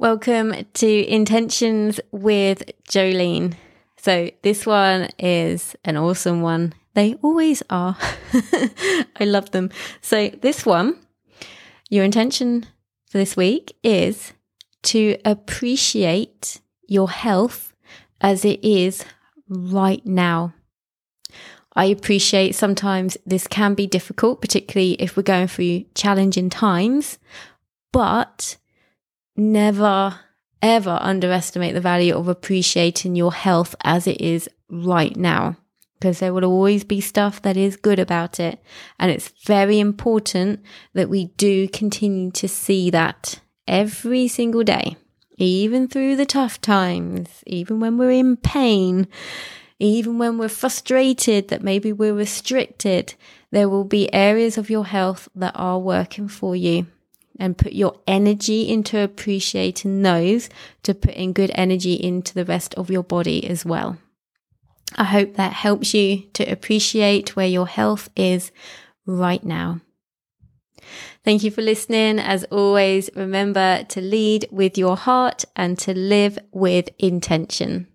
Welcome to Intentions with Jolene. So, this one is an awesome one. They always are. I love them. So, this one, your intention for this week is to appreciate your health as it is right now. I appreciate sometimes this can be difficult, particularly if we're going through challenging times, but never ever underestimate the value of appreciating your health as it is right now because there will always be stuff that is good about it. And it's very important that we do continue to see that every single day, even through the tough times, even when we're in pain, even when we're frustrated that maybe we're restricted, there will be areas of your health that are working for you and put your energy into appreciating those to put in good energy into the rest of your body as well. I hope that helps you to appreciate where your health is right now. Thank you for listening. As always, remember to lead with your heart and to live with intention.